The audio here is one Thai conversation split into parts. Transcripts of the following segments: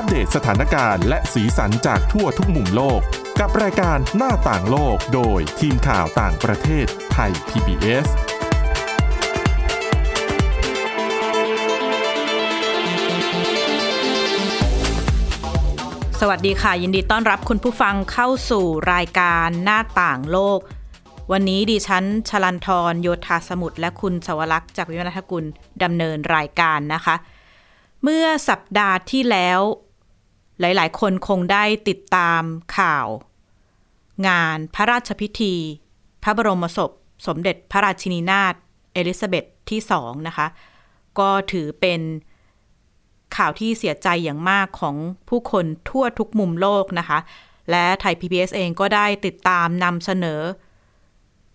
อัปเดตสถานการณ์และสีสันจากทั่วทุกมุมโลก กับรายการหน้าต่างโลกโดยทีมข่าวต่างประเทศไทย PBS สวัสดีค่ะ ยินดีต้อนรับคุณผู้ฟังเข้าสู่รายการหน้าต่างโลก วันนี้ดิฉันชลันทรโยธาสมุทรและคุณสวรักษ์จากวิวัฒนกุลดำเนินรายการนะคะ เมื่อสัปดาห์ที่แล้ว หลายๆ คนคงได้ติดตามข่าว งานพระราชพิธี พระบรมศพ สมเด็จพระราชินีนาถเอลิซาเบธที่สองนะคะ ก็ถือเป็นข่าวที่เสียใจอย่างมากของผู้คนทั่วทุกมุมโลกนะคะ และไทย PBS เองก็ได้ติดตามนำเสนอ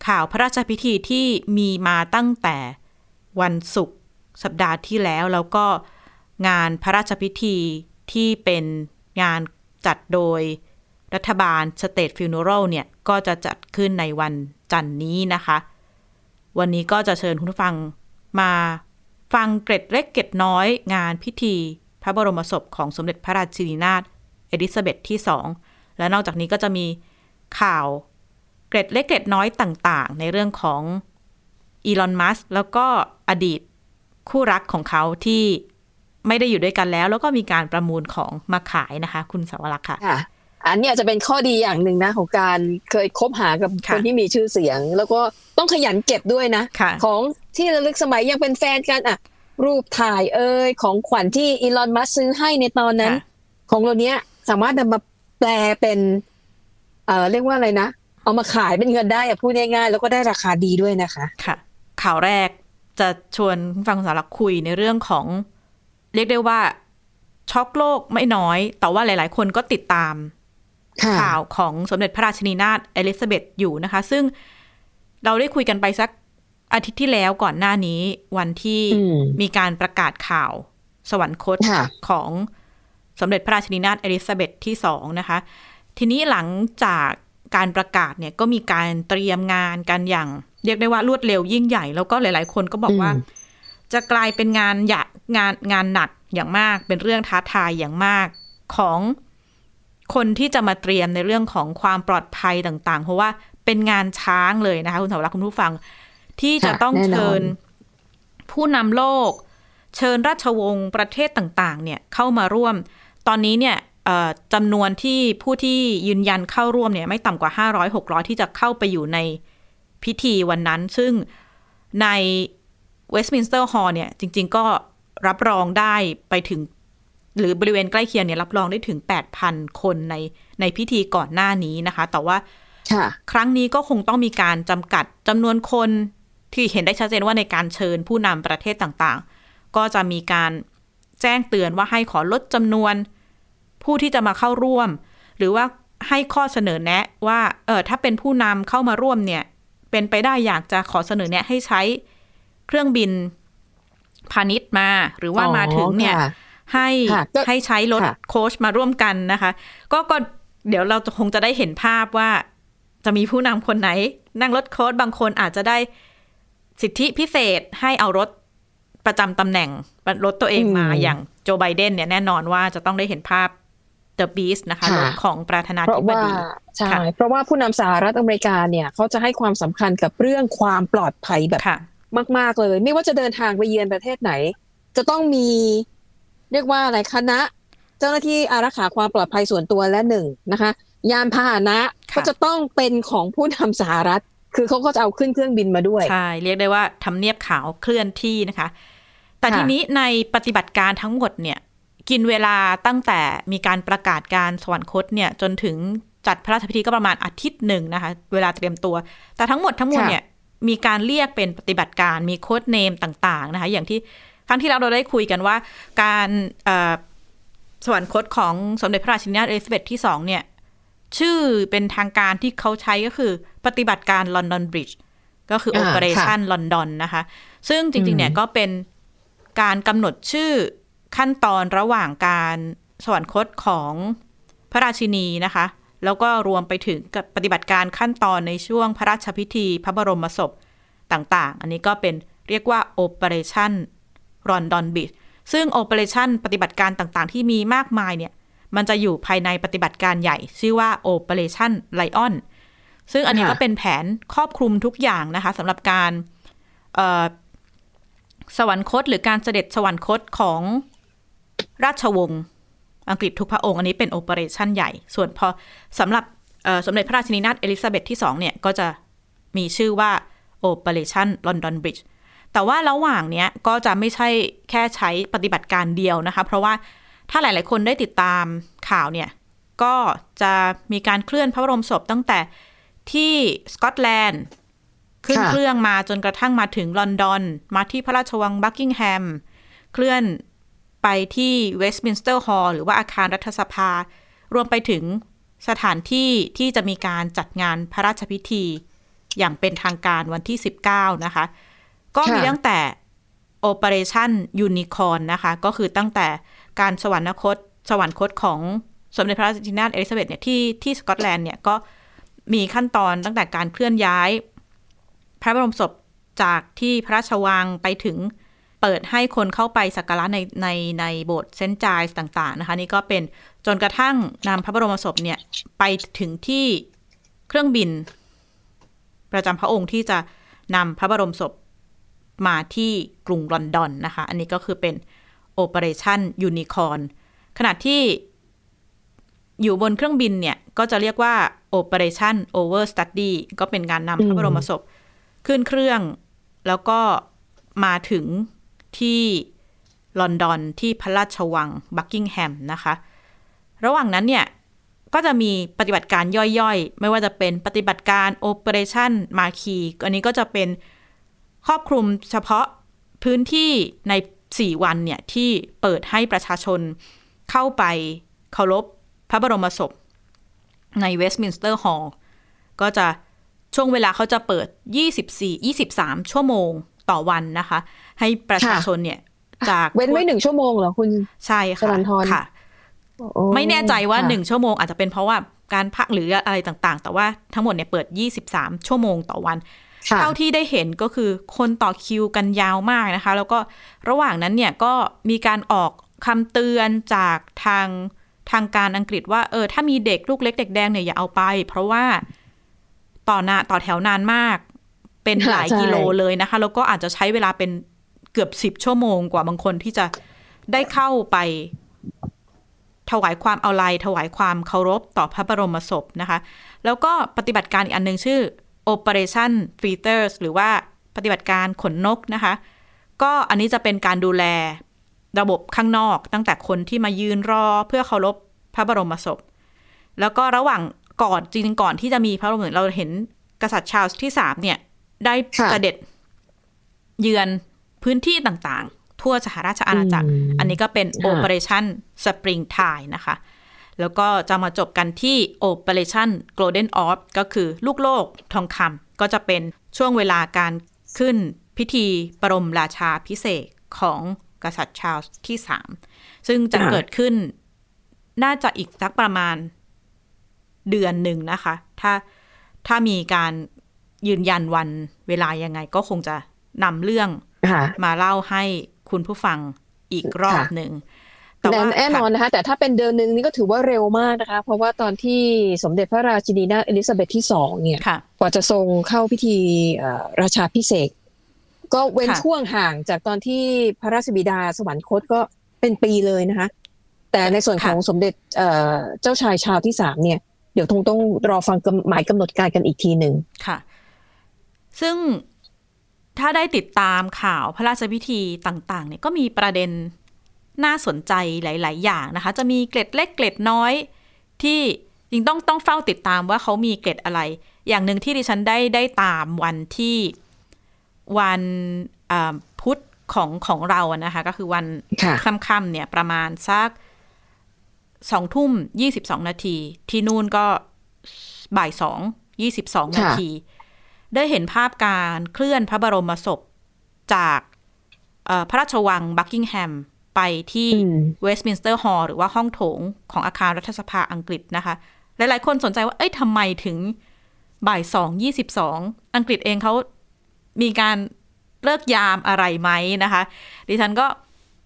ข่าวพระราชพิธีที่มีมาตั้งแต่วันศุกร์สัปดาห์ที่แล้วแล้วก็งานพระราชพิธีที่เป็น งานจัดโดยรัฐบาล State Funeral เนี่ย ก็จะจัดขึ้นในวันจันนี้นะคะ วันนี้ก็จะเชิญคุณผู้ฟังมาฟังเกร็ดเล็กเกร็ดน้อยงานพิธี พระบรมศพของสมเด็จพระราชินีนาถเอลิซาเบธที่สองและนอกจากนี้ก็จะมีข่าวเกร็ดเล็กเกร็ดน้อยต่างๆ ในเรื่องของอีลอน มัสแล้วก็อดีตคู่รักของเขาที่ ไม่ได้อยู่ด้วยกันแล้ว แล้วก็มีการประมูลของมาขายนะคะ คุณสาวรักษ์ค่ะค่ะอันนี้อาจจะเป็นข้อดีอย่างหนึ่งนะ ของการเคยคบหากับค่ะคนที่มีชื่อเสียง แล้วก็ต้องขยันเก็บด้วยนะค่ะของที่ระลึกสมัยยังเป็นแฟนกันอะ รูปถ่ายเอ่ยของขวัญที่อีลอนมัสซื้อให้ในตอนนั้นค่ะของเราเนี้ยสามารถนำมาแปลเป็น เอ่อเรียกว่าอะไรนะ เอามาขายเป็นเงินได้อะพูดง่ายๆแล้วก็ได้ราคาดีด้วยนะคะ ค่ะ ข่าวแรกจะชวนคุณฟังคุณสารักคุยในเรื่องของ เรียกได้ว่าช็อกโลกไม่น้อย แต่ว่าหลาย ๆ คนก็ติดตามค่ะข่าวของสมเด็จพระราชินีนาถเอลิซาเบธอยู่นะคะ ซึ่งเราได้คุยกันไปสักอาทิตย์ที่แล้วก่อนหน้านี้ วันที่อืมมีการประกาศข่าวสวรรคตค่ะของสมเด็จพระราชินีนาถเอลิซาเบธที่สองนะคะ ทีนี้หลังจากการประกาศเนี่ยก็มีการเตรียมงานกันอย่าง เรียกได้ว่ารวดเร็วยิ่งใหญ่ แล้วก็หลาย ๆ คนก็บอกว่าอืม จะกลายเป็นงานใหญ่งานงานหนักอย่างมาก เป็นเรื่องท้าทายอย่างมากของคนที่จะมาเตรียมในเรื่องของความปลอดภัยต่าง ๆ เพราะว่าเป็นงานช้างเลยนะคะ คุณสาวรักษ์คุณผู้ฟัง ที่จะค่ะต้องแน่นอนเชิญผู้นำโลก เชิญราชวงศ์ประเทศต่างๆ เนี่ยเข้ามาร่วม ตอนนี้เนี่ยเอ่อจำนวนที่ผู้ที่ยืนยันเข้าร่วมเนี่ยไม่ต่ำกว่า 500 600 ที่จะเข้าไปอยู่ในพิธีวันนั้น ซึ่งใน เวสต์มินสเตอร์ฮอลล์เนี่ยจริง ๆ ก็รับรองได้ไปถึง หรือบริเวณใกล้เคียงเนี่ยรับรองได้ถึง 8,000 คนในในพิธีก่อนหน้านี้นะคะ แต่ว่าค่ะครั้งนี้ก็คงต้องมีการจำกัดจำนวนคนที่เห็นได้ชัดเจนว่าในการเชิญผู้นำประเทศต่างๆ ก็จะมีการแจ้งเตือนว่าให้ขอลดจำนวน ผู้ที่จะมาเข้าร่วม หรือว่าให้ข้อเสนอแนะว่าเออถ้าเป็นผู้นำเข้ามาร่วมเนี่ย เป็นไปได้อยากจะขอเสนอแนะให้ใช้ เครื่องบินพาณิชย์มา หรือว่าอ๋อมาถึงเนี่ยค่ะให้ค่ะก็ให้ใช้รถค่ะโค้ชมาร่วมกันนะคะ ก็ก็เดี๋ยวเราจะคงจะได้เห็นภาพว่าจะมีผู้นำคนไหน นั่งรถโค้ชบางคนอาจจะได้สิทธิพิเศษให้เอารถประจำตำแหน่งรถตัวเองมาอืมอย่างโจไบเดนเนี่ยแน่นอนว่าจะต้องได้เห็นภาพ The Beast นะคะค่ะรถของประธานาเพธิราะบว่าดีใช่ค่ะเพราะว่าผู้นำสหรัฐอเมริกาเนี่ยเขาจะให้ความสำคัญกับเรื่องความปลอดภัยแบบค่ะ มาก ๆเลย ไม่ว่าจะเดินทางไปเยือนประเทศไหน จะต้องมีเรียกว่าอะไรคณะ เจ้าหน้าที่อารักขาความปลอดภัยส่วนตัวและหนึ่งนะคะ ยานพาหนะค่ะก็จะต้องเป็นของผู้นำสหรัฐ คือเขาก็จะเอาขึ้นเครื่องบินมาด้วยใช่เรียกได้ว่าทำเนียบขาวเคลื่อนที่นะคะ แต่ค่ะทีนี้ในปฏิบัติการทั้งหมดเนี่ย กินเวลาตั้งแต่มีการประกาศการสวรรคตเนี่ยจนถึงจัดพระราชพิธีก็ประมาณอาทิตย์หนึ่งนะคะ เวลาเตรียมตัว แต่ทั้งหมดทั้งมวลค่ะเนี่ย มีการเรียกเป็นปฏิบัติการมีโค้ดเนมต่างๆนะคะอย่างที่ครั้งที่แล้วเราได้คุยกันว่า การเอ่อสวรรคตของสมเด็จพระราชินีนาถเอลิซาเบธที่สองเนี่ยชื่อเป็นทางการที่เขาใช้ก็คือปฏิบัติการลอนดอนบริดจ์ก็คืออ่า Operation London นะคะ ซึ่งจริง ๆ เนี่ยก็เป็นการกำหนดชื่อขั้นตอนระหว่างการสวรรคตของพระราชินีนะคะ แล้วก็รวมไปถึงกับปฏิบัติการขั้นตอนในช่วงพระราชพิธีพระบรมศพต่างๆ อันนี้ก็เป็นเรียกว่า Operation London Bridge ซึ่งโอเปอเรชันปฏิบัติการต่างๆ ที่มีมากมายเนี่ย มันจะอยู่ภายในปฏิบัติการใหญ่ ชื่อว่า Operation Lion ซึ่งอันนี้ก็เป็นแผนครอบคลุมทุกอย่างนะคะสำหรับการสวรรคตหรือการเสด็จสวรรคตของราชวงศ์ อังกฤษทุกพระองค์อันนี้เป็น operation ใหญ่ ส่วนพอสำหรับสมเด็จพระราชินีนาถเอลิซาเบธที่สองเนี่ยก็จะมีชื่อว่า Operation London Bridge แต่ว่าระหว่างเนี้ยก็จะไม่ใช่แค่ใช้ปฏิบัติการเดียวนะคะ เพราะว่าถ้าหลาย ๆ คนได้ติดตามข่าวเนี่ย ก็จะมีการเคลื่อนพระบรมศพตั้งแต่ที่สกอตแลนด์ขึ้นเครื่องมาจนกระทั่งมาถึงลอนดอน มาที่พระราชวังบักกิงแฮม เคลื่อน ไปที่เวสต์มินสเตอร์ฮอลล์หรือว่าอาคารรัฐสภา รวมไปถึงสถานที่ที่จะมีการจัดงานพระราชพิธี อย่างเป็นทางการวันที่ 19 นะคะ ก็มีตั้งแต่ Operation Unicorn นะคะ ก็คือตั้งแต่การสวรรคต สวรรคตของสมเด็จพระราชินีนาถเอลิซาเบธเนี่ยที่ที่สกอตแลนด์เนี่ยก็มีขั้นตอนตั้งแต่การเคลื่อนย้าย พระบรมศพจากที่พระราชวังไปถึง เปิดให้คนเข้าไปสักการะในในในโบสถ์เซนจายส์ต่างๆนะคะนี่ก็เป็นจนกระทั่งนำพระบรมศพเนี่ยไปถึงที่เครื่องบิน ประจำพระองค์ที่จะนำพระบรมศพมาที่กรุงลอนดอนนะคะ อันนี้ก็คือเป็น Operation Unicorn ขณะที่อยู่บนเครื่องบินเนี่ย ก็จะเรียกว่า Operation Over Study ก็เป็นการนำพระบรมศพ ขึ้นเครื่อง แล้วก็มาถึง ที่ลอนดอนที่พระราชวังบักกิงแฮมนะคะ ระหว่างนั้นเนี่ย ก็จะมีปฏิบัติการย่อยๆ ไม่ว่าจะเป็นปฏิบัติการ Operation มาคีอันนี้ก็จะเป็นครอบคลุมเฉพาะพื้นที่ใน 4 วันเนี่ย ที่เปิดให้ประชาชนเข้าไปเคารพพระบรมศพ ในเวสต์มินสเตอร์ฮอลล์ก็จะช่วงเวลาเขาจะเปิด 24 23 ชั่วโมง ต่อวันนะคะ ให้ประชาชนเนี่ย จากเว้นไว้หนึ่งชั่วโมงเหรอคุณใช่ค่ะค่ะ ไม่แน่ใจว่าหนึ่งชั่วโมงอาจจะเป็นเพราะว่าการพักหรืออะไรต่างๆ แต่ว่าทั้งหมดเนี่ยเปิด 23 ชั่วโมงต่อวัน เท่าที่ได้เห็นก็คือคนต่อคิวกันยาวมากนะคะ แล้วก็ระหว่างนั้นเนี่ยก็มีการออกคำเตือนจากทางทางการอังกฤษว่าเออถ้ามีเด็กลูกเล็กเด็กแดงเนี่ยอย่าเอาไป เพราะว่าต่อหน้าต่อแถวนานมาก เป็นหลายกิโลเลยนะคะ แล้วก็อาจจะใช้เวลาเป็นเกือบสิบชั่วโมงกว่าบางคนที่จะได้เข้าไป ถวายความเอาลัยถวายความเคารพต่อพระบรมศพนะคะ แล้วก็ปฏิบัติการอีกอันหนึ่งชื่อ Operation Feathers หรือว่าปฏิบัติการขนนกนะคะ ก็อันนี้จะเป็นการดูแลระบบข้างนอกตั้งแต่คนที่มายืนรอเพื่อเคารพพระบรมศพ แล้วก็ระหว่างก่อนจริงๆก่อนที่จะมีพระบรมศพเราเห็นกษัตริย์ชาลส์ที่สามเนี่ย ได้เสด็จเยือนพื้นที่ต่างๆ ทั่วสหราชอาณาจักร อันนี้ก็เป็น Operation Spring Tide นะคะ แล้วก็จะมาจบกันที่ Operation Golden Orb ก็คือลูกโลกทองคำก็จะเป็นช่วงเวลาการขึ้นพิธีบรมราชาพิเศษของกษัตริย์ชาลส์ที่สามซึ่งจะเกิดขึ้นน่าจะอีกสักประมาณเดือนหนึ่งนะคะ ถ้าถ้ามีการ ยืนยันวันเวลายังไง ก็คงจะนำเรื่องมาเล่าให้คุณผู้ฟังอีกรอบหนึ่งแต่ว่าแน่นอนนะคะ แต่ถ้าเป็นเดือนหนึ่งนี่ก็ถือว่าเร็วมากนะคะ เพราะว่าตอนที่สมเด็จพระราชินีนาถเอลิซาเบธที่สองเนี่ยกว่าจะทรงเข้าพิธีราชาพิเศษก็เว้นช่วงห่างจากตอนที่พระราชบิดาสวรรคตก็เป็นปีเลยนะคะ แต่ในส่วนของสมเด็จเจ้าชายชาวที่สามเนี่ย เดี๋ยวคงต้องรอฟังหมายกำหนดการกันอีกทีหนึ่งค่ะ ซึ่งถ้าได้ติดตามข่าวพระราชพิธีต่างๆเนี่ยก็มีประเด็นน่าสนใจหลาย ๆ อย่างนะคะ จะมีเกล็ดเล็กเกล็ดน้อยที่จริงต้องต้องเฝ้าติดตามว่าเขามีเกล็ดอะไร อย่างหนึ่งที่ดิฉันได้ได้ตามวันที่วันพุธของของเราอะนะคะ ก็คือวันค่ำๆเนี่ยประมาณสักสองทุ่มยี่สิบสองนาที ที่นู่นก็บ่ายสองยี่สิบสองนาที ได้เห็นภาพการเคลื่อนพระบรมศพจากพระราชวังบักกิงแฮมไปที่เวสต์มินสเตอร์ฮอลล์หรือว่าห้องโถงของอาคารรัฐสภาอังกฤษนะคะ หลายๆ คนสนใจว่า เอ้ยทำไมถึงบ่ายสองยี่สิบสองอังกฤษเองเขามีการฤกษ์ยามอะไรไหมนะคะ ดิฉันก็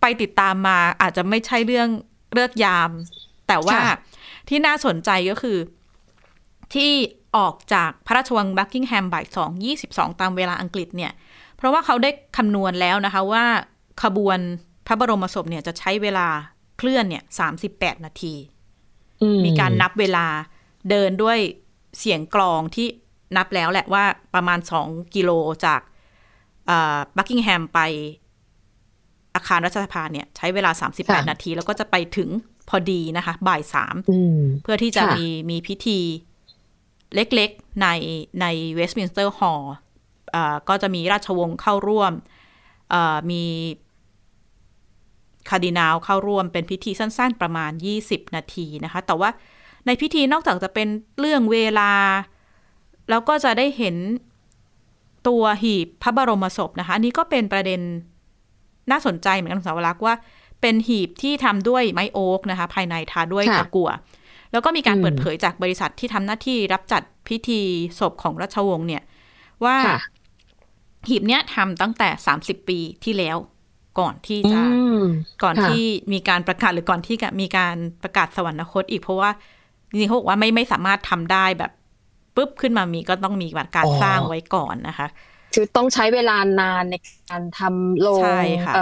ไปติดตามมาอาจจะไม่ใช่เรื่องฤกษ์ยาม แต่ว่าที่น่าสนใจก็คือที่ ออกจากพระราชวังบักกิงแฮมบ่ายสองยี่สิบสองตามเวลาอังกฤษเนี่ย เพราะว่าเขาได้คำนวณแล้วนะคะว่าขบวนพระบรมศพเนี่ยจะใช้เวลาเคลื่อนเนี่ยสามสิบแปดนาที มีการนับเวลาเดินด้วยเสียงกลองที่นับแล้วแหละว่าประมาณสองกิโลจากบักกิงแฮมไปอาคารรัฐสภาเนี่ย ใช้เวลา38นาที แล้วก็จะไปถึงพอดีนะคะ บ่ายสามเพื่อที่จะมีมีพิธี เล็กๆ ในในเวสต์มินสเตอร์ฮอลล์ก็จะมีราชวงศ์เข้าร่วมมีคาร์ดินัลเข้าร่วมเป็นพิธีสั้นๆ ประมาณ 20 นาทีนะคะ แต่ว่าในพิธีนอกจากจะเป็นเรื่องเวลา แล้วก็จะได้เห็นตัวหีบพระบรมศพนะคะ อันนี้ก็เป็นประเด็นน่าสนใจเหมือนกันสาวรักษ์ว่าเป็นหีบที่ทำด้วยไม้โอ๊กนะคะ ภายในทาด้วยตะกั่ว แล้วก็มีการเปิดเผยจากบริษัทที่ทำหน้าที่รับจัดพิธีศพของราชวงศ์เนี่ย ว่าหีบเนี้ยทำตั้งแต่สามสิบปีที่แล้วก่อนที่จะก่อนที่มีการประกาศหรือก่อนที่มีการประกาศสวรรคตอีกเพราะว่าจริงๆเขาบอกว่าไม่ไม่สามารถทำได้แบบปุ๊บขึ้นมามีก็ต้องมีการสร้างไว้ก่อนนะคะคือต้องใช้เวลานานในการทำโลง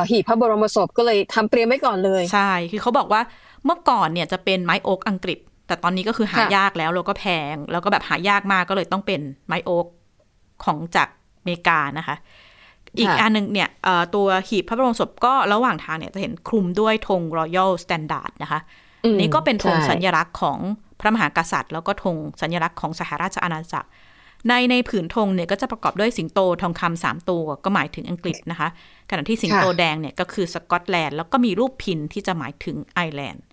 หีบพระบรมศพก็เลยทำเตรียมไว้ก่อนเลย ใช่ คือเขาบอกว่าเมื่อก่อนเนี่ยจะเป็นไม้โอ๊กอังกฤษ แต่ตอนนี้ก็คือหายากแล้วแล้วก็แพง แล้วก็แบบหายากมากก็เลยต้องเป็นไม้โอ๊กของจากอเมริกานะคะ อีกอันหนึ่งเนี่ยตัวหีบพระบรมศพก็ระหว่างทางเนี่ยจะเห็นคลุมด้วยธง Royal Standard นะคะ นี่ก็เป็นธงสัญลักษณ์ของพระมหากษัตริย์ แล้วก็ธงสัญลักษณ์ของสหราชอาณาจักร ในในผืนธงเนี่ยก็จะประกอบด้วยสิงโตทองคำสามตัวก็หมายถึงอังกฤษนะคะขณะที่สิงโตแดงเนี่ยก็คือสกอตแลนด์แล้วก็มีรูปพินที่จะหมายถึงไอร์แลนด์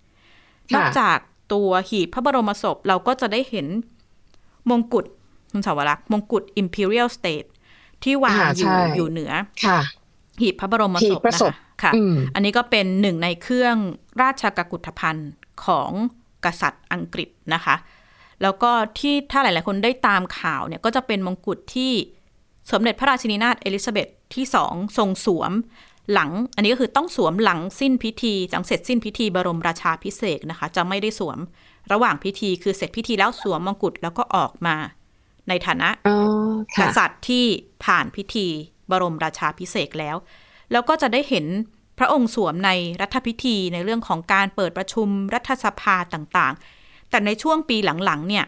นอกจาก ตัวหีบพระบรมศพ เราก็จะได้เห็นมงกุฎคุณสาวรักษ์มงกุฎ Imperial State ที่วางอยู่อยู่เหนือหีบพระบรมศพนะคะค่ะ อันนี้ก็เป็นหนึ่งในเครื่องราชกกุฏภัณฑ์ของกษัตริย์อังกฤษนะคะ แล้วก็ที่ถ้าหลาย ๆ คนได้ตามข่าวเนี่ยก็จะเป็นมงกุฎที่สมเด็จพระราชินีนาถเอลิซาเบธที่สองทรงสวม หลังอันนี้ก็คือต้องสวมหลังสิ้นพิธีจังเสร็จสิ้นพิธีบรมราชาพิเศษนะคะ จะไม่ได้สวมระหว่างพิธีคือเสร็จพิธีแล้วสวมมงกุฎแล้วก็ออกมา ในฐานะกษัตริย์ที่ผ่านพิธีบรมราชาพิเศษแล้ว แล้วก็จะได้เห็นพระองค์สวมในรัฐพิธีในเรื่องของการเปิดประชุมรัฐสภาต่างแต่ในช่วงปีหลังๆเนี่ย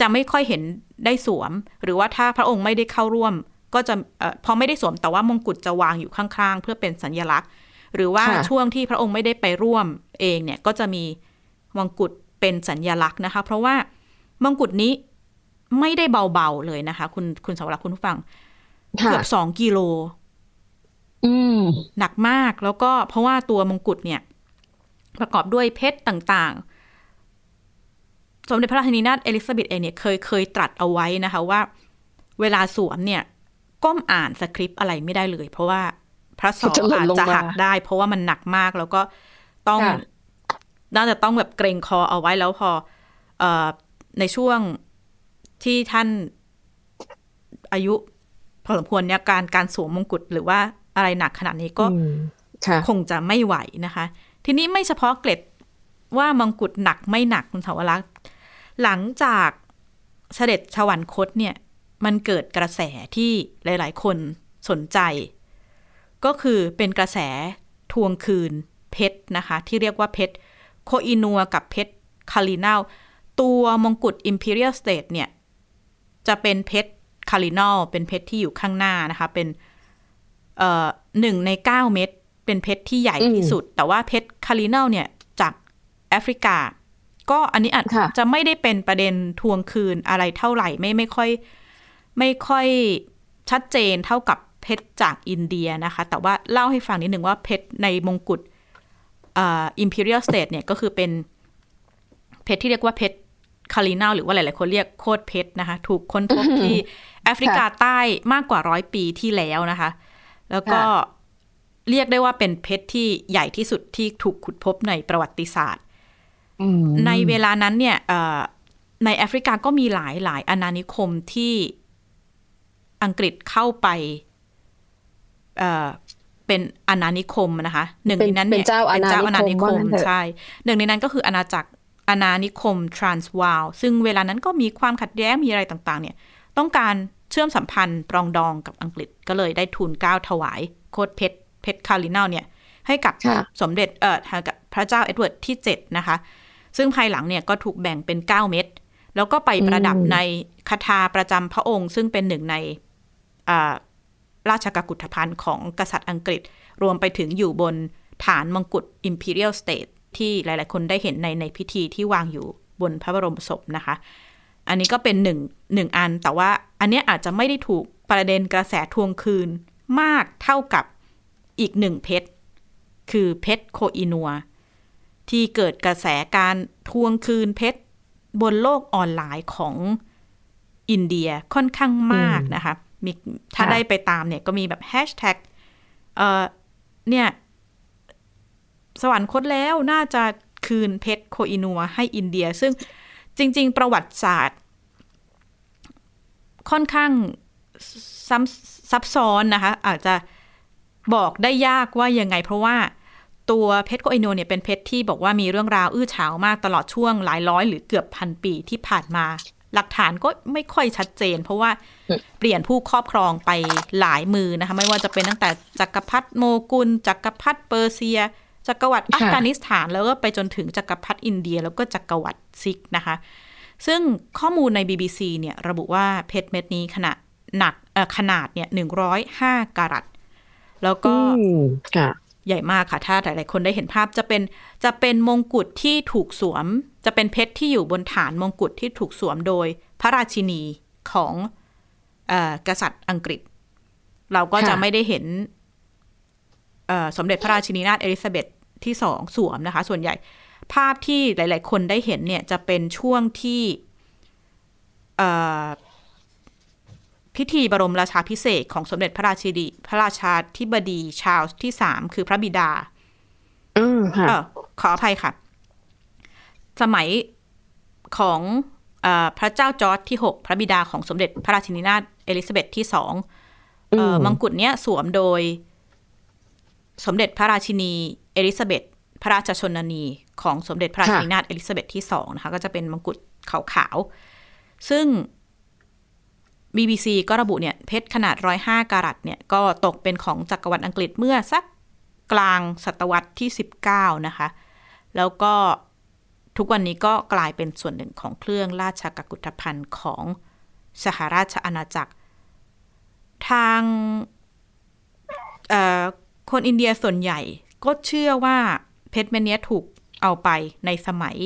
จะไม่ค่อยเห็นได้สวม หรือว่าถ้าพระองค์ไม่ได้เข้าร่วม ก็จะอพอไม่ได้สวมแต่ว่ามงกุฎจะวางอยู่ข้างๆ เพื่อเป็นสัญญลักษณ์ หรือว่าช่วงที่พระองค์ไม่ได้ไปร่วมเองเนี่ยก็จะมีมงกุฎเป็นสัญญลักษณ์นะคะ เพราะว่ามงกุฎนี้ไม่ได้เบาๆเลยนะคะ คุณคุณสาวรักคุณผู้ฟังเกือบสองกิโลหนักมากแล้วก็เพราะว่าตัวมงกุฎเนี่ย ประกอบด้วยเพชรต่างๆ สมเด็จพระราชินีนาถเอลิซาเบธเองเนี่ยเคยเคยตรัสเอาไว้นะคะว่า เวลาสวมเนี่ย ก้มอ่านสคริปต์อะไรไม่ได้เลย เพราะว่าพระสออาจจะหักได้ เพราะว่ามันหนักมากแล้วก็ต้องน่าจะต้องแบบเกรงคอเอาไว้แล้วพอเอในช่วงที่ท่านอายุพอสมควรเนี่ยการการสวมมงกุฎหรือว่าอะไรหนักขนาดนี้ก็คงจะไม่ไหวนะคะ ทีนี้ไม่เฉพาะเกล็ดว่ามงกุฎหนักไม่หนักคุณสาวรักษ์หลังจากเสด็จสวรรคตเนี่ย มันเกิดกระแสที่หลาย ๆ คนสนใจ ก็คือเป็นกระแสทวงคืนเพชรนะคะ ที่เรียกว่าเพชรโคอินัวกับเพชรคารินาลตัวมงกุฎ Imperial State เนี่ย จะเป็นเพชรคารินาลเป็นเพชรที่อยู่ข้างหน้านะคะ เป็นหนึ่งในเก้าเม็ดเป็นเพชรที่ใหญ่ที่สุด แต่ว่าเพชรคารินาลเนี่ยจากแอฟริกา ก็อันนี้อาจจะไม่ได้เป็นประเด็นทวงคืนอะไรเท่าไหร่ไม่ไม่ค่อย ไม่ค่อยชัดเจนเท่ากับเพชรจากอินเดียนะคะ แต่ว่าเล่าให้ฟังนิดหนึ่งว่าเพชรในมงกุฎอ่า imperial state เนี่ยก็คือเป็นเพชรที่เรียกว่าเพชรคารินาลหรือว่าหลาย ๆ คนเรียกโคดเพชรนะคะ ถูกค้นพบที่แอฟริกาใต้มากกว่าร้อยปีที่แล้วนะคะ แล้วก็เรียกได้ว่าเป็นเพชรที่ใหญ่ที่สุดที่ถูกขุดพบในประวัติศาสตร์ ในเวลานั้นเนี่ยในแอฟริกาก็มีหลายหลายอาณานิคมที่ อังกฤษเข้าไปเป็นอาณานิคมนะคะหนึ่งในนั้นเนี่ยเป็นเจ้าอาณานิคมใช่หนึ่งในนั้นก็คืออาณาจักรอาณานิคมทรานส์วาลซึ่งเวลานั้นก็มีความขัดแย้งมีอะไรต่าง ๆ เนี่ย ต้องการเชื่อมสัมพันธ์ปรองดองกับอังกฤษก็เลยได้ทูลเกล้าถวายโคตรเพชรเพชรคัลลินันเนี่ย ให้กับสมเด็จเอ่อกับพระเจ้าเอ็ดเวิร์ดที่เจ็ดนะคะ ซึ่งภายหลังเนี่ยก็ถูกแบ่งเป็นเก้าเม็ดแล้วก็ไปประดับในคทาประจำพระองค์ ซึ่งเป็นหนึ่งใน ราชกกุฏภัณฑ์ของกษัตริย์อังกฤษ รวมไปถึงอยู่บนฐานมงกุฎ Imperial State ที่หลาย ๆ คนได้เห็นในในพิธีที่วางอยู่บนพระบรมศพนะคะ อันนี้ก็เป็นหนึ่งหนึ่งอัน แต่ว่าอันนี้อาจจะไม่ได้ถูกประเด็นกระแสทวงคืนมากเท่ากับอีกหนึ่งเพชร คือเพชรโคอินัว ที่เกิดกระแสการทวงคืนเพชรบนโลกออนไลน์ของอินเดียค่อนข้างมากนะคะ มีถ้าได้ไปตามเนี่ยก็มีแบบแฮชแท็กเอ่อเนี่ยสวรรคตแล้วน่าจะคืนเพชรโคอินัวร์ให้อินเดีย ซึ่งจริง ๆ ประวัติศาสตร์ ค่อนข้างซับซ้อนนะคะ อาจจะบอกได้ยากว่ายังไง เพราะว่าตัวเพชรโคอินัวร์เนี่ยเป็นเพชรที่บอกว่ามีเรื่องราวอื้อฉาวมากตลอดช่วงหลายร้อยหรือเกือบพันปีที่ผ่านมา หลักฐานก็ไม่ค่อยชัดเจน เพราะว่าเปลี่ยนผู้ครอบครองไปหลายมือนะคะ ไม่ว่าจะเป็นตั้งแต่จักรพรรดิโมกุลจักรพรรดิเปอร์เซีย จักรวรรดิอัฟกานิสถาน แล้วก็ไปจนถึงจักรพรรดิอินเดีย แล้วก็จักรวรรดิซิกนะคะ ซึ่งข้อมูลใน BBC เนี่ยระบุว่าเพชรเม็ดนี้ขนาดหนักขนาดเนี่ยหนึ่งร้อยห้ากะรัตแล้วก็ใหญ่มากค่ะ ถ้าหลาย ๆ คนได้เห็นภาพจะเป็นจะเป็นมงกุฎที่ถูกสวม จะเป็นเพชรที่อยู่บนฐานมงกุฎที่ถูกสวมโดยพระราชินีของอกษัตริย์อังกฤษ เราก็จะไม่ได้เห็นสมเด็จพระราชินีนาถเอลิซาเบธที่สองสวมนะคะ ส่วนใหญ่ภาพที่หลาย ๆ คนได้เห็นเนี่ยจะเป็นช่วงที่พิธีบรมราชาพิเศษของสมเด็จพระราชินีพระราชาธิบดีชาลส์ที่สามคือพระบิดา อืมค่ะขออภัยค่ะ สมัยของอพระเจ้าจอร์จที่หกพระบิดาของสมเด็จพระราชินีนาถเอลิซาเบธที่สองมงกุฎเนี้ยสวมโดย สมเด็จพระราชินีเอลิซาเบธพระราชชนนีของสมเด็จพระราชินีนาถเอลิซาเบธที่สองนะคะ ก็จะเป็นมงกุฎขาวๆ ซึ่ง BBC ก็ระบุเนี่ย เพชรขนาด105กรัตเนี่ย ก็ตกเป็นของจักรวรรดิอังกฤษเมื่อสักกลางศตวรรษที่19นะคะ แล้วก็ ทุกวันนี้ก็กลายเป็นส่วนหนึ่งของเครื่องราชกกุฏภัณฑ์ของสหราชอาณาจักร ทางคนอินเดียส่วนใหญ่ก็เชื่อว่าเพชรเมเนี้ยถูกเอาไปในสมัย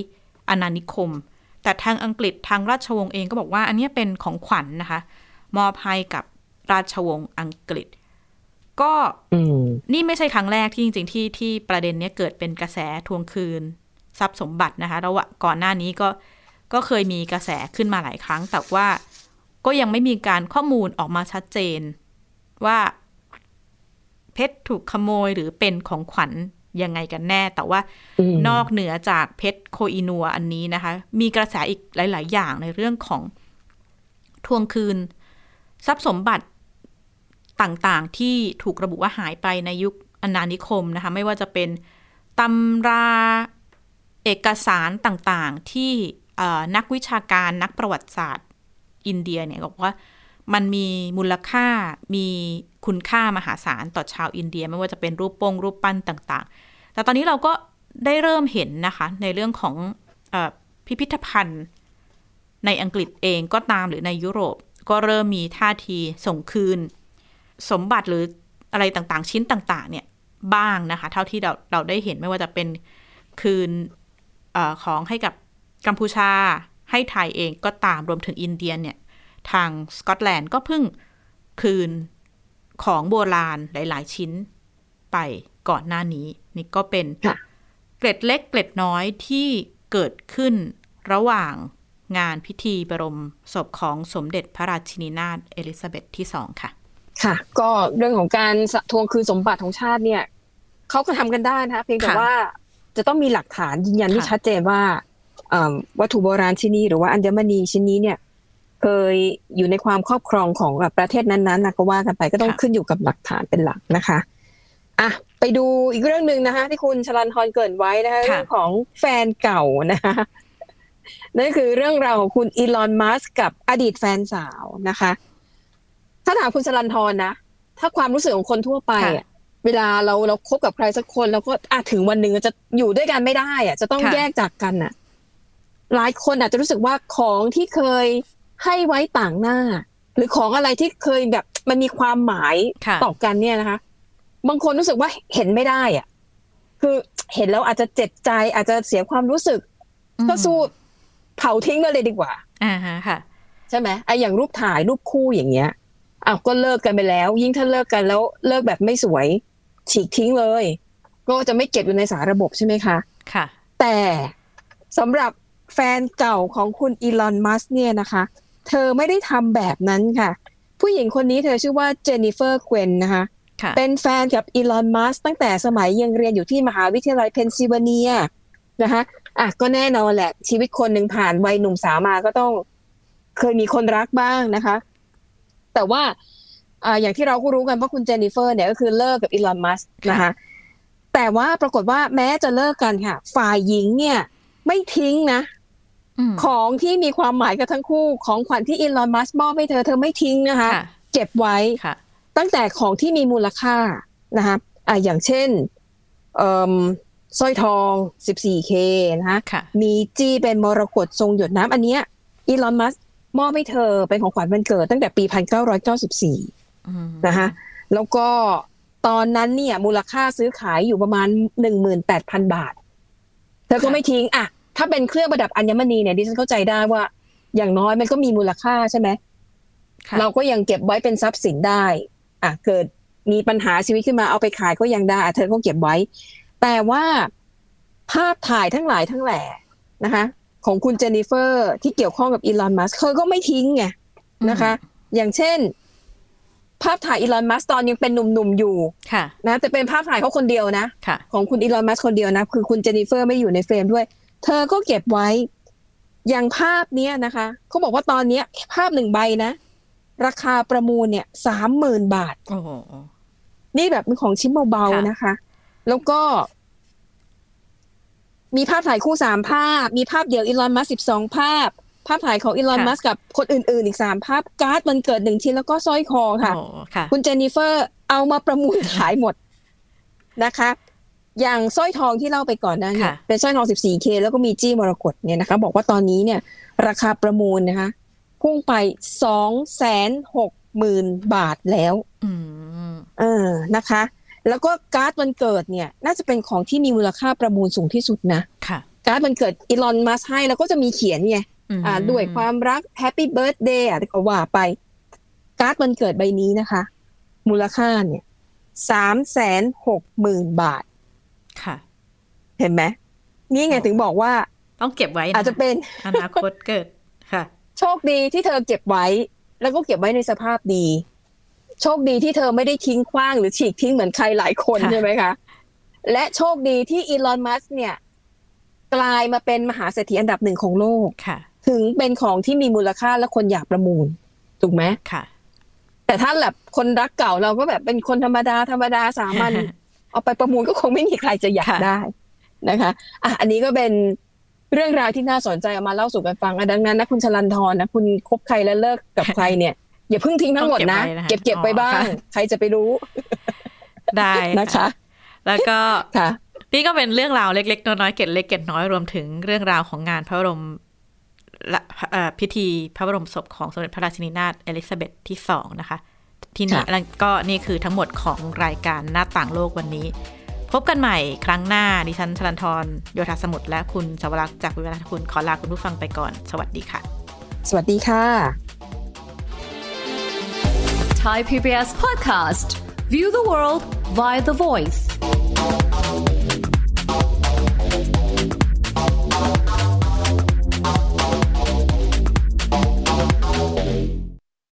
อาณานิคม แต่ทางอังกฤษทางราชวงศ์เองก็บอกว่าอันนี้เป็นของขวัญนนะคะ มอบให้กับราชวงศ์อังกฤษ ก็นี่ไม่ใช่ครั้งแรกที่จริง ๆ ที่ที่ประเด็นนี้เกิดเป็นกระแสทวงคืน ทรัพย์สมบัตินะคะแล้วก่อนหน้านี้ก็ก็เคยมีกระแสขึ้นมาหลายครั้ง แต่ว่าก็ยังไม่มีการข้อมูลออกมาชัดเจน ว่าเพชรถูกขโมยหรือเป็นของขวัญยังไงกันแน่ แต่ว่านอกเหนือจากเพชรโคอินัวอันนี้นะคะ มีกระแสอีกหลาย ๆ อย่างในเรื่องของทวงคืน ทรัพย์สมบัติต่างๆ ที่ถูกระบุว่าหายไปในยุคอนานิคมนะคะ ไม่ว่าจะเป็นตำรา เอกสารต่างๆที่นักวิชาการนักประวัติศาสตร์อินเดียเนี่ยบอกว่ามันมีมูลค่ามีคุณค่ามหาศาลต่อชาวอินเดีย ไม่ว่าจะเป็นรูปปงรูปปั้นต่างๆ แต่ตอนนี้เราก็ได้เริ่มเห็นนะคะ ในเรื่องของอพิพิธภัณฑ์ ในอังกฤษเองก็ตามหรือในยุโรป ก็เริ่มมีท่าทีส่งคืน สมบัติหรืออะไรต่างๆ ชิ้นต่างๆ เนี่ยบ้างนะคะ เท่าที่เราเราได้เห็นไม่ว่าจะเป็นคืน ของให้กับกัมพูชา ให้ไทยเองก็ตามรวมถึงอินเดียเนี่ย ทางสกอตแลนด์ก็เพิ่งคืนของโบราณหลาย ๆ ชิ้นไปก่อนหน้านี้ นี่ก็เป็นเกร็ดเล็กเกร็ดน้อยที่เกิดขึ้นระหว่างงานพิธีบรมศพของสมเด็จพระราชินีนาถเอลิซาเบธที่สองค่ะ ค่ะ ก็เรื่องของการทวงคืนสมบัติของชาติเนี่ยเขาก็ทำกันได้นะคะเพียงแต่ว่า จะต้องมีหลักฐานยืนยันที่ชัดเจนว่าวัตถุโบราณชิ้นนี้หรือว่าอัญมณีชิ้นนี้เนี่ย เคยอยู่ในความครอบครองของประเทศนั้นๆนะก็ว่ากันไปก็ต้องขึ้นอยู่กับหลักฐานเป็นหลักนะคะอะไปดูอีกเรื่องหนึ่งนะคะ ที่คุณชลันทรเกินไว้นะคะเรื่องของแฟนเก่านะคะนั่นคือเรื่องราวของคุณอีลอนมัสกับอดีตแฟนสาวนะคะ ถ้าถามคุณชลันทรนะถ้าความรู้สึกของคนทั่วไปอะ เวลาเราเราคบกับใครสักคนแล้วก็อาถึงวันหนึ่งจะอยู่ด้วยกันไม่ได้อะจะต้องแยกจากกันอะ หลายคนอาจจะรู้สึกว่าของที่เคยให้ไว้ต่างหน้า หรือของอะไรที่เคยแบบมันมีความหมายต่อกันเนี่ยนะคะ บางคนรู้สึกว่าเห็นไม่ได้อะ คือเห็นแล้วอาจจะเจ็บใจ อาจจะเสียความรู้สึก ก็สู้เผาทิ้งไปเลยดีกว่าอ่าฮะค่ะใช่ไหมไออย่างรูปถ่ายรูปคู่อย่างเงี้ยอ้าวก็เลิกกันไปแล้ว ยิ่งถ้าเลิกกันแล้วเลิกแบบไม่สวย ฉีกทิ้งเลย ก็จะไม่เก็บอยู่ในสารบบใช่ไหมคะ ค่ะ แต่สำหรับแฟนเก่าของคุณอีลอน มัสก์เนี่ยนะคะ เธอไม่ได้ทำแบบนั้นค่ะ ผู้หญิงคนนี้เธอชื่อว่าเจนนิเฟอร์เกวนนะคะเป็นแฟนกับอีลอน มัสก์ตั้งแต่สมัยยังเรียนอยู่ที่มหาวิทยาลัยเพนซิลเวเนียนะคะอะก็แน่นอนแหละชีวิตคนหนึ่งผ่านวัยหนุ่มสาวมาก็ต้องเคยมีคนรักบ้างนะคะ แต่ว่า อ่าอย่างที่เราก็รู้กันว่าคุณเจนนิเฟอร์เนี่ยก็คือเลิกกับอีลอนมัสนะคะแต่ว่าปรากฏว่าแม้จะเลิกกันค่ะ ฝ่ายหญิงเนี่ย ไม่ทิ้งนะของที่มีความหมายกับทั้งคู่ของขวัญที่อีลอนมัสมอบให้เธอเธอไม่ทิ้งนะคะเก็บไว้ตั้งแต่ของที่มีมูลค่านะคะอ่าอย่างเช่นสร้อยทอง 14K นะคะมีจี้เป็นมรกตทรงหยดน้ำอันเนี้ยอีลอนมัสมอบให้เธอเป็นของขวัญวันเกิดตั้งแต่ปี 1994 นะคะแล้วก็ตอนนั้นเนี่ย มูลค่าซื้อขายอยู่ประมาณ18,000บาทเธอก็ไม่ทิ้งอะถ้าเป็นเครื่องประดับอัญมณีเนี่ยดิฉันเข้าใจได้ว่า อย่างน้อยมันก็มีมูลค่าใช่ไหมเราก็ยังเก็บไว้เป็นทรัพย์สินได้ อะเกิดมีปัญหาชีวิตขึ้นมาเอาไปขายก็ยังได้เธอก็เก็บไว้ แต่ว่าภาพถ่ายทั้งหลายทั้งแหล่นะคะ ของคุณเจนนิเฟอร์ที่เกี่ยวข้องกับอีลอนมัสก์เธอก็ไม่ทิ้งไงนะคะ อย่างเช่น ภาพถ่ายอีลอนมัสก์ตอนยังเป็นหนุ่มๆอยู่ค่ะนะแต่เป็นภาพถ่ายเขาคนเดียวนะของคุณอีลอนมัสก์คนเดียวนะ คือคุณเจนนิเฟอร์ไม่อยู่ในเฟรมด้วย เธอก็เก็บไว้ อย่างภาพเนี้ยนะคะเขาบอกว่าตอนเนี้ย ภาพหนึ่งใบนะ ราคาประมูลเนี่ยสามหมื่นบาทโอ้โหนี่แบบเป็นของชิ้นเบาๆนะคะ แล้วก็ มีภาพถ่ายคู่สามภาพ มีภาพเดี่ยวอีลอนมัสก์สิบสองภาพ ภาพถ่ายของอีลอนมัสก์กับคนอื่นๆ อีกสามภาพการ์ดวันเกิดหนึ่งชิ้นแล้วก็สร้อยคอค่ะ คุณเจนนิเฟอร์เอามาประมูลขายหมดนะคะ อย่างสร้อยทองที่เล่าไปก่อนนั้นเป็นสร้อยทอง 14K แล้วก็มีจี้มรกตเนี่ยนะคะ บอกว่าตอนนี้เนี่ย ราคาประมูลนะคะ พุ่งไปสองแสนหกหมื่นบาทแล้วเออนะคะ แล้วก็การ์ดวันเกิดเนี่ย น่าจะเป็นของที่มีมูลค่าประมูลสูงที่สุดนะค่ะการ์ดวันเกิดอีลอนมัสก์ให้แล้วก็จะมีเขียนไงอ่า ด้วยความรัก Happy Birthday อะก็ว่าไปการ์ดวันเกิดใบนี้นะคะ มูลค่าเนี่ยสามแสนหกหมื่นบาท ค่ะ เห็นไหมนี่ไงถึงบอกว่า ต้องเก็บไว้อาจจะเป็นอนาคตเกิดค่ะ โชคดีที่เธอเก็บไว้ แล้วก็เก็บไว้ในสภาพดี โชคดีที่เธอไม่ได้ทิ้งขว้างหรือฉีกทิ้งเหมือนใครหลายคนใช่ไหมคะและโชคดีที่อีลอนมัสเนี่ย กลายมาเป็นมหาเศรษฐีอันดับหนึ่งของโลก ถึงเป็นของที่มีมูลค่าและคนอยากประมูล ถูกไหมค่ะ แต่ถ้าแบบคนรักเก่าเราก็แบบเป็นคนธรรมดาธรรมดาสามัญเอาไปประมูลก็คงไม่มีใครจะอยากได้นะคะอะอันนี้ก็เป็นเรื่องราวที่น่าสนใจเอามาเล่าสู่กันฟังดังนั้นนะคุณชลันทรนะคุณคบใครแล้วเลิกกับใครเนี่ย อย่าเพิ่งทิ้งทั้งหมดนะ เก็บเก็บไปบ้าง ใครจะไปรู้ ได้นะคะ แล้วก็ค่ะนี่ก็เป็นเรื่องราวเล็กๆน้อยๆเก็ดเล็กเก็ดน้อยรวมถึงเรื่องราวของงานพระบรม พิธีพระบรมศพของสมเด็จพระราชินีนาถเอลิซาเบธที่สองนะคะ ที่นี่แล้วก็นี่คือทั้งหมดของรายการหน้าต่างโลกวันนี้ พบกันใหม่ครั้งหน้า ดิฉันชลันทรโยธาสมุทรและคุณสวรักษ์จากวิวัฒนคุณขอลาคุณผู้ฟังไปก่อน สวัสดีค่ะ สวัสดีค่ะ Thai PBS podcast. View the world via the voice.